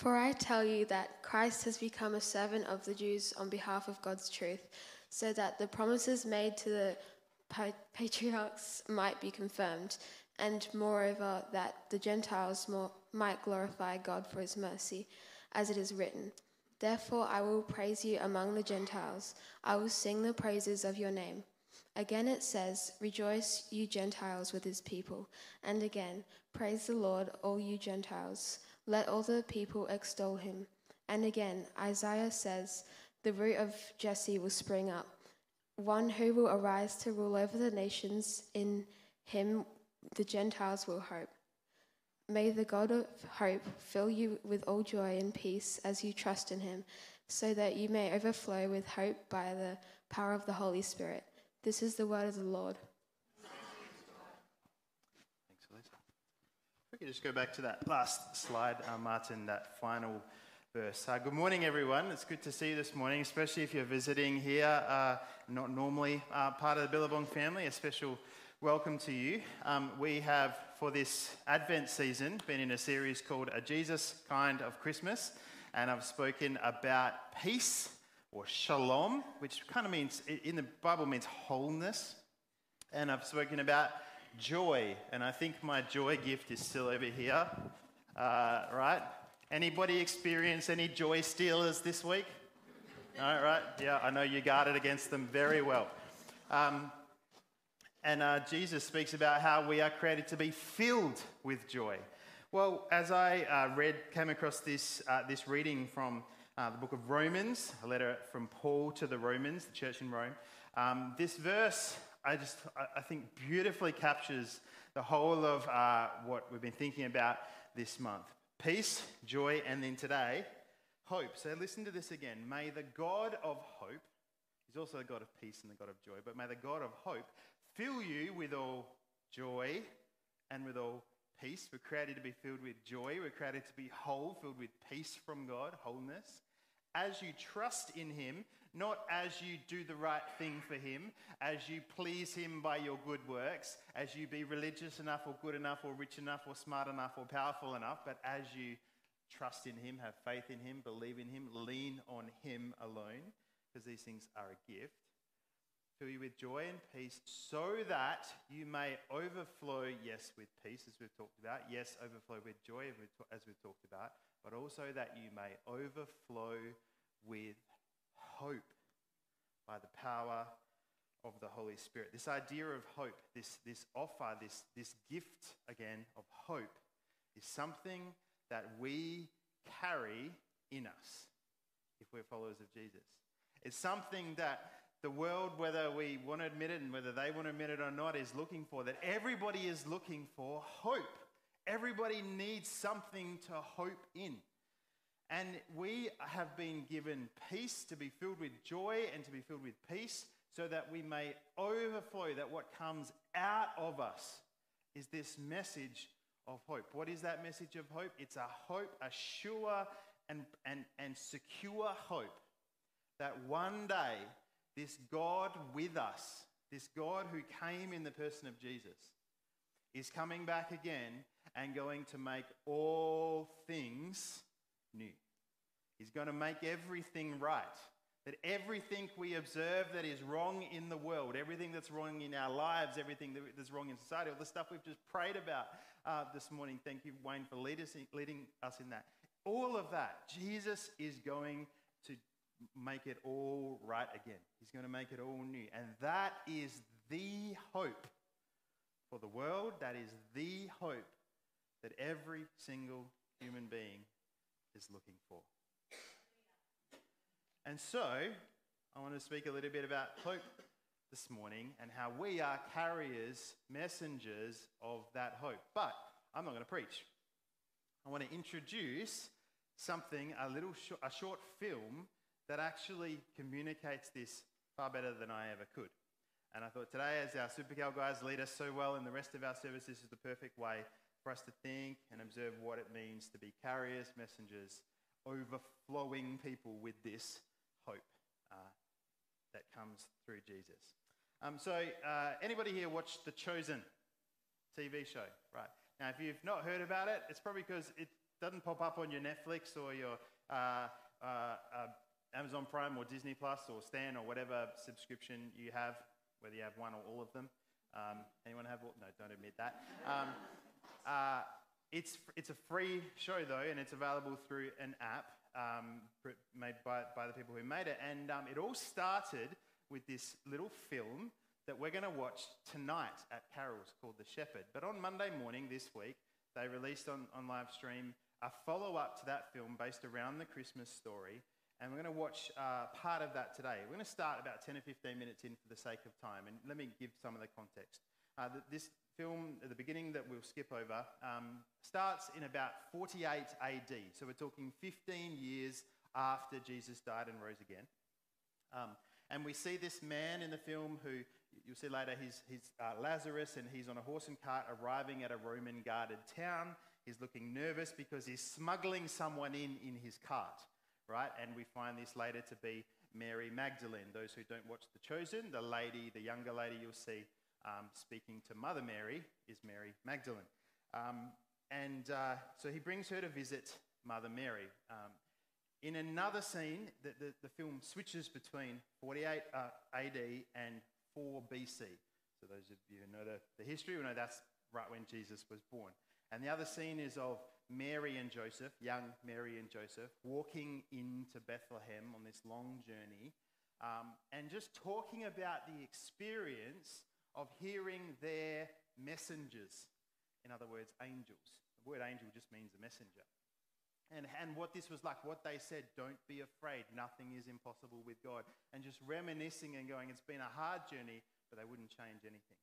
For I tell you that Christ has become a servant of the Jews on behalf of God's truth, so that the promises made to the patriarchs might be confirmed, and moreover, that the Gentiles more, might glorify God for his mercy, as it is written. Therefore, I will praise you among the Gentiles, I will sing the praises of your name. Again it says, Rejoice, you Gentiles, with his people. And again, Praise the Lord, all you Gentiles. Let all the people extol him. And again, Isaiah says, The root of Jesse will spring up, one who will arise to rule over the nations. In him the Gentiles will hope. May the God of hope fill you with all joy and peace as you trust in him, so that you may overflow with hope by the power of the Holy Spirit. This is the word of the Lord. Can just go back to that last slide, uh, Martin, that final verse. Uh, good morning, everyone. It's good to see you this morning, especially if you're visiting here, uh, not normally uh, part of the Billabong family. A special welcome to you. Um, we have, for this Advent season, been in a series called A Jesus Kind of Christmas, and I've spoken about peace or shalom, which kind of means, in the Bible, means wholeness. And I've spoken about joy, and I think my joy gift is still over here, uh, right? Anybody experience any joy stealers this week? All right, yeah, I know you guarded against them very well. Um, and uh, Jesus speaks about how we are created to be filled with joy. Well, as I uh, read, came across this, uh, this reading from uh, the book of Romans, a letter from Paul to the Romans, the church in Rome. Um, this verse, I just, I think, beautifully captures the whole of uh, what we've been thinking about this month peace, joy, and then today, hope. So listen to this again. May the God of hope, he's also the God of peace and the God of joy, but may the God of hope fill you with all joy and with all peace. We're created to be filled with joy. We're created to be whole, filled with peace from God, wholeness as you trust in Him, not as you do the right thing for Him, as you please Him by your good works, as you be religious enough or good enough or rich enough or smart enough or powerful enough, but as you trust in Him, have faith in Him, believe in Him, lean on Him alone, because these things are a gift. Fill you with joy and peace so that you may overflow, yes, with peace, as we've talked about, yes, overflow with joy, as we've talked about but also that you may overflow with hope by the power of the Holy Spirit. This idea of hope, this, this offer, this, this gift again of hope, is something that we carry in us if we're followers of Jesus. It's something that the world, whether we want to admit it and whether they want to admit it or not, is looking for, that everybody is looking for hope. Everybody needs something to hope in. And we have been given peace to be filled with joy and to be filled with peace so that we may overflow, that what comes out of us is this message of hope. What is that message of hope? It's a hope, a sure and, and, and secure hope that one day this God with us, this God who came in the person of Jesus, is coming back again and going to make all things new. He's going to make everything right. That everything we observe that is wrong in the world, everything that's wrong in our lives, everything that's wrong in society, all the stuff we've just prayed about uh, this morning. Thank you, Wayne, for lead us in, leading us in that. All of that, Jesus is going to make it all right again. He's going to make it all new. And that is the hope for the world. That is the hope that every single human being is looking for. And so, I want to speak a little bit about hope this morning and how we are carriers, messengers of that hope. But I'm not going to preach. I want to introduce something, a little sh- a short film that actually communicates this far better than I ever could. And I thought today, as our Supercal guys lead us so well in the rest of our services, this is the perfect way for us to think and observe what it means to be carriers, messengers, overflowing people with this hope uh, that comes through Jesus. Um, so, uh, anybody here watch The Chosen TV show? Right. Now, if you've not heard about it, it's probably because it, doesn't pop up on your Netflix or your uh, uh, uh, Amazon Prime or Disney Plus or Stan or whatever subscription you have, whether you have one or all of them. Um, anyone have? No, don't admit that. Um, uh, it's, it's a free show though, and it's available through an app um, made by, by the people who made it. And um, it all started with this little film that we're going to watch tonight at Carol's called The Shepherd. But on Monday morning this week, they released on, on live stream a follow up to that film based around the Christmas story. And we're going to watch uh, part of that today. We're going to start about 10 or 15 minutes in for the sake of time. And let me give some of the context. Uh, this film at the beginning that we'll skip over um, starts in about 48 AD. So we're talking 15 years after Jesus died and rose again. Um, and we see this man in the film who, you'll see later, he's, he's uh, Lazarus and he's on a horse and cart arriving at a Roman guarded town. He's looking nervous because he's smuggling someone in in his cart, right? And we find this later to be Mary Magdalene. Those who don't watch The Chosen, the lady, the younger lady you'll see um, speaking to Mother Mary is Mary Magdalene. Um, and uh, so he brings her to visit Mother Mary. Um, in another scene, the, the, the, film switches between 48 uh, AD and 4 BC. So those of you who know the, the history will know that's right when Jesus was born. And the other scene is of Mary and Joseph, young Mary and Joseph, walking into Bethlehem on this long journey um, and just talking about the experience of hearing their messengers. In other words, angels. The word angel just means a messenger. And, and what this was like, what they said, don't be afraid, nothing is impossible with God. And just reminiscing and going, it's been a hard journey, but they wouldn't change anything.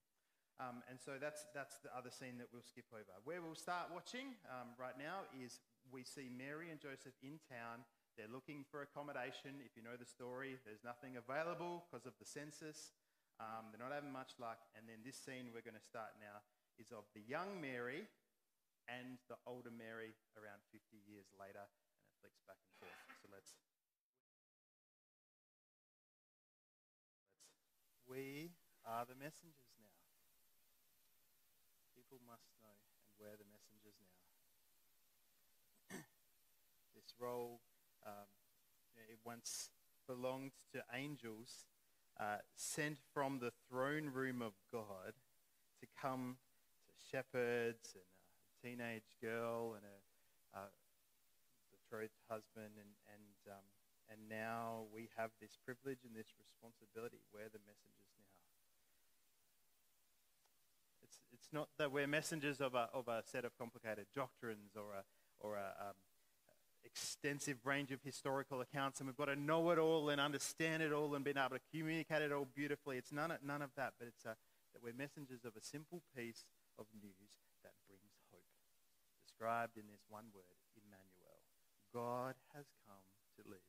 Um, and so that's, that's the other scene that we'll skip over. Where we'll start watching um, right now is we see Mary and Joseph in town. They're looking for accommodation. If you know the story, there's nothing available because of the census. Um, they're not having much luck. And then this scene we're going to start now is of the young Mary and the older Mary around 50 years later. And it flicks back and forth. So let's. we are the messengers now. People must know, and we're the messengers now. this role, um, it once belonged to angels uh, sent from the throne room of God to come to shepherds and a teenage girl and a uh, husband, and and um, and now we have this privilege and this responsibility. We're the messengers now. It's it's not that we're messengers of a of a set of complicated doctrines or a or a um, extensive range of historical accounts, and we've got to know it all and understand it all and be able to communicate it all beautifully. It's none of, none of that, but it's a, that we're messengers of a simple piece of news that brings hope. Described in this one word, Emmanuel. God has come to live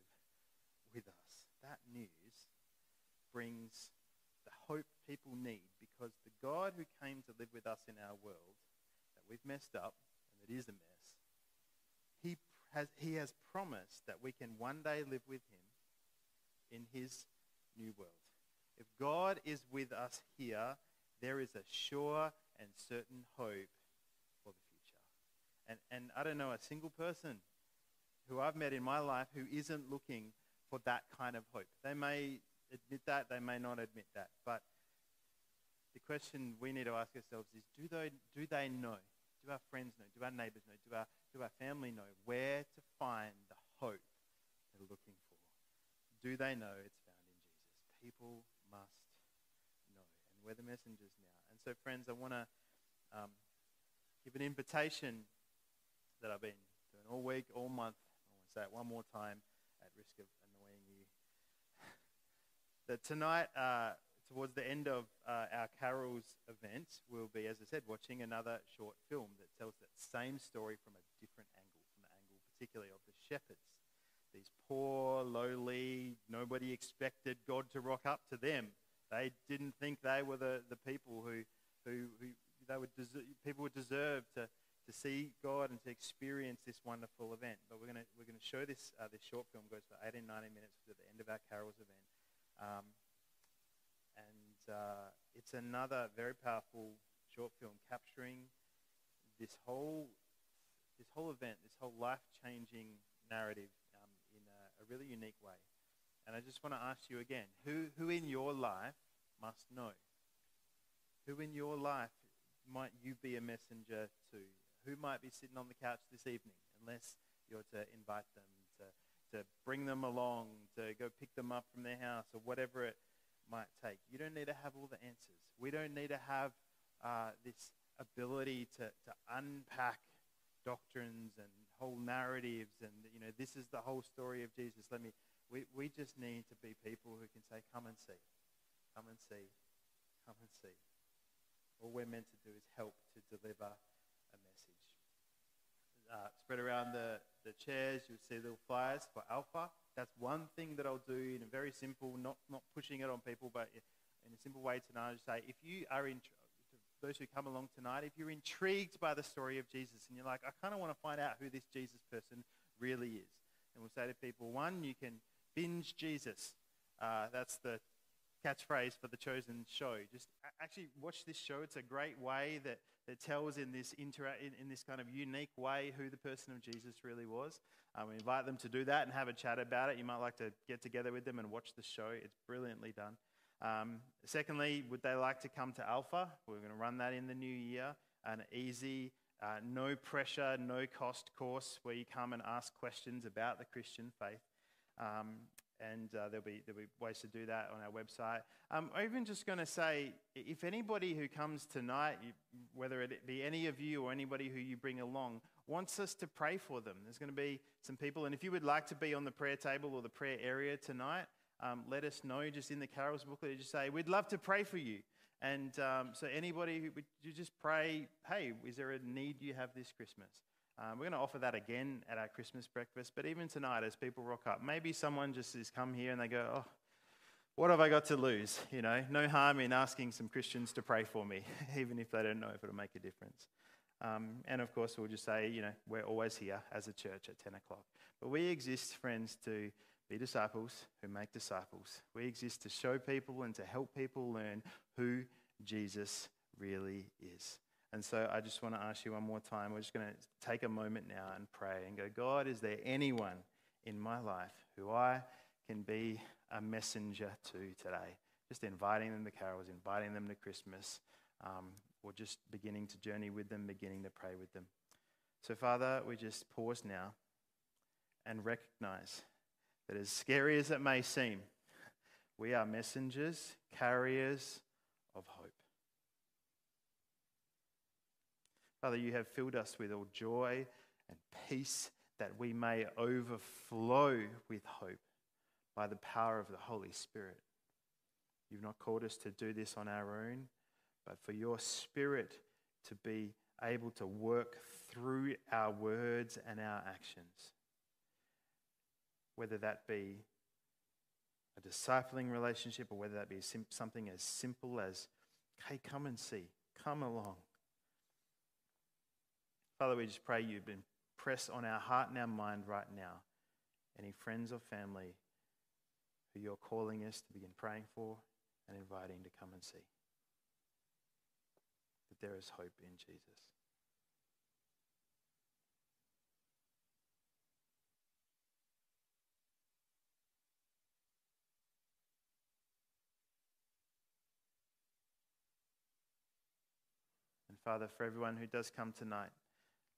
with us. That news brings the hope people need because the God who came to live with us in our world, that we've messed up, and it is a mess, has, he has promised that we can one day live with him in his new world. If God is with us here, there is a sure and certain hope for the future. And, and I don't know a single person who I've met in my life who isn't looking for that kind of hope. They may admit that, they may not admit that. But the question we need to ask ourselves is do they, do they know? Do our friends know? Do our neighbors know? Do our do our family know where to find the hope they're looking for? Do they know it's found in Jesus? People must know. And we're the messengers now. And so, friends, I want to um, give an invitation that I've been doing all week, all month. I want to say it one more time at risk of annoying you. that tonight, uh, towards the end of uh, our carols event, we'll be, as I said, watching another short film that tells that same story from a different angle, from the angle particularly of the shepherds. These poor, lowly, nobody expected God to rock up to them. They didn't think they were the, the people who, who, who they would people would deserve to, to see God and to experience this wonderful event. But we're going to we're to show this uh, this short film goes for 18, 19 minutes at the end of our carols event. Um, uh, it's another very powerful short film capturing this whole this whole event, this whole life-changing narrative um, in a, a really unique way. And I just want to ask you again, who, who in your life must know? Who in your life might you be a messenger to? Who might be sitting on the couch this evening, unless you're to invite them, to, to bring them along, to go pick them up from their house, or whatever it might take. You don't need to have all the answers. We don't need to have uh, this ability to, to unpack doctrines and whole narratives and you know this is the whole story of jesus let me we, we just need to be people who can say come and see come and see come and see all we're meant to do is help to deliver a message. Uh, spread around the, the chairs, you'll see little flyers for Alpha. That's one thing that I'll do in a very simple, not, not pushing it on people, but in a simple way tonight. I say, if you are in, those who come along tonight, if you're intrigued by the story of Jesus and you're like, I kind of want to find out who this Jesus person really is, and we'll say to people, one, you can binge Jesus. Uh, that's the catchphrase for the chosen show. Just actually watch this show. It's a great way that, that tells in this, intera- in, in this kind of unique way who the person of Jesus really was. Um, we invite them to do that and have a chat about it. You might like to get together with them and watch the show. It's brilliantly done. Um, secondly, would they like to come to Alpha? We're going to run that in the new year. An easy, uh, no pressure, no cost course where you come and ask questions about the Christian faith. Um, and uh, there'll, be, there'll be ways to do that on our website. Um, I'm even just going to say if anybody who comes tonight, you, whether it be any of you or anybody who you bring along, wants us to pray for them, there's going to be some people. And if you would like to be on the prayer table or the prayer area tonight, um, let us know just in the carols booklet. Just say, we'd love to pray for you. And um, so, anybody who would you just pray, hey, is there a need you have this Christmas? Um, we're going to offer that again at our Christmas breakfast. But even tonight, as people rock up, maybe someone just has come here and they go, oh, what have I got to lose? You know, no harm in asking some Christians to pray for me, even if they don't know if it'll make a difference. Um, and of course, we'll just say, you know, we're always here as a church at 10 o'clock. But we exist, friends, to be disciples who make disciples. We exist to show people and to help people learn who Jesus really is. And so I just want to ask you one more time. We're just going to take a moment now and pray and go, God, is there anyone in my life who I can be a messenger to today? Just inviting them to carols, inviting them to Christmas, um, or just beginning to journey with them, beginning to pray with them. So, Father, we just pause now and recognize that as scary as it may seem, we are messengers, carriers of hope. Father, you have filled us with all joy and peace that we may overflow with hope by the power of the Holy Spirit. You've not called us to do this on our own, but for your Spirit to be able to work through our words and our actions. Whether that be a discipling relationship or whether that be something as simple as, hey, come and see, come along. Father, we just pray you would press on our heart and our mind right now any friends or family who you're calling us to begin praying for and inviting to come and see. That there is hope in Jesus. And Father, for everyone who does come tonight,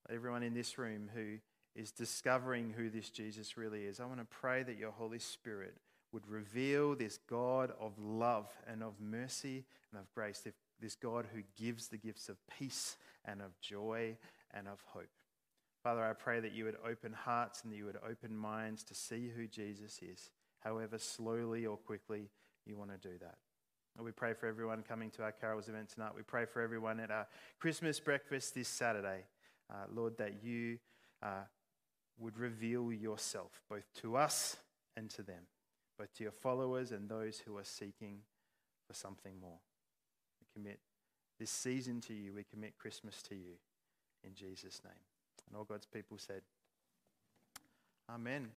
everyone in this room who is discovering who this Jesus really is, I want to pray that your Holy Spirit would reveal this God of love and of mercy and of grace, this God who gives the gifts of peace and of joy and of hope. Father, I pray that you would open hearts and that you would open minds to see who Jesus is, however slowly or quickly you want to do that. We pray for everyone coming to our carols event tonight. We pray for everyone at our Christmas breakfast this Saturday uh, Lord, that you uh, would reveal yourself both to us and to them, both to your followers and those who are seeking for something more. We commit this season to you, we commit Christmas to you in Jesus' name. And all God's people said, Amen.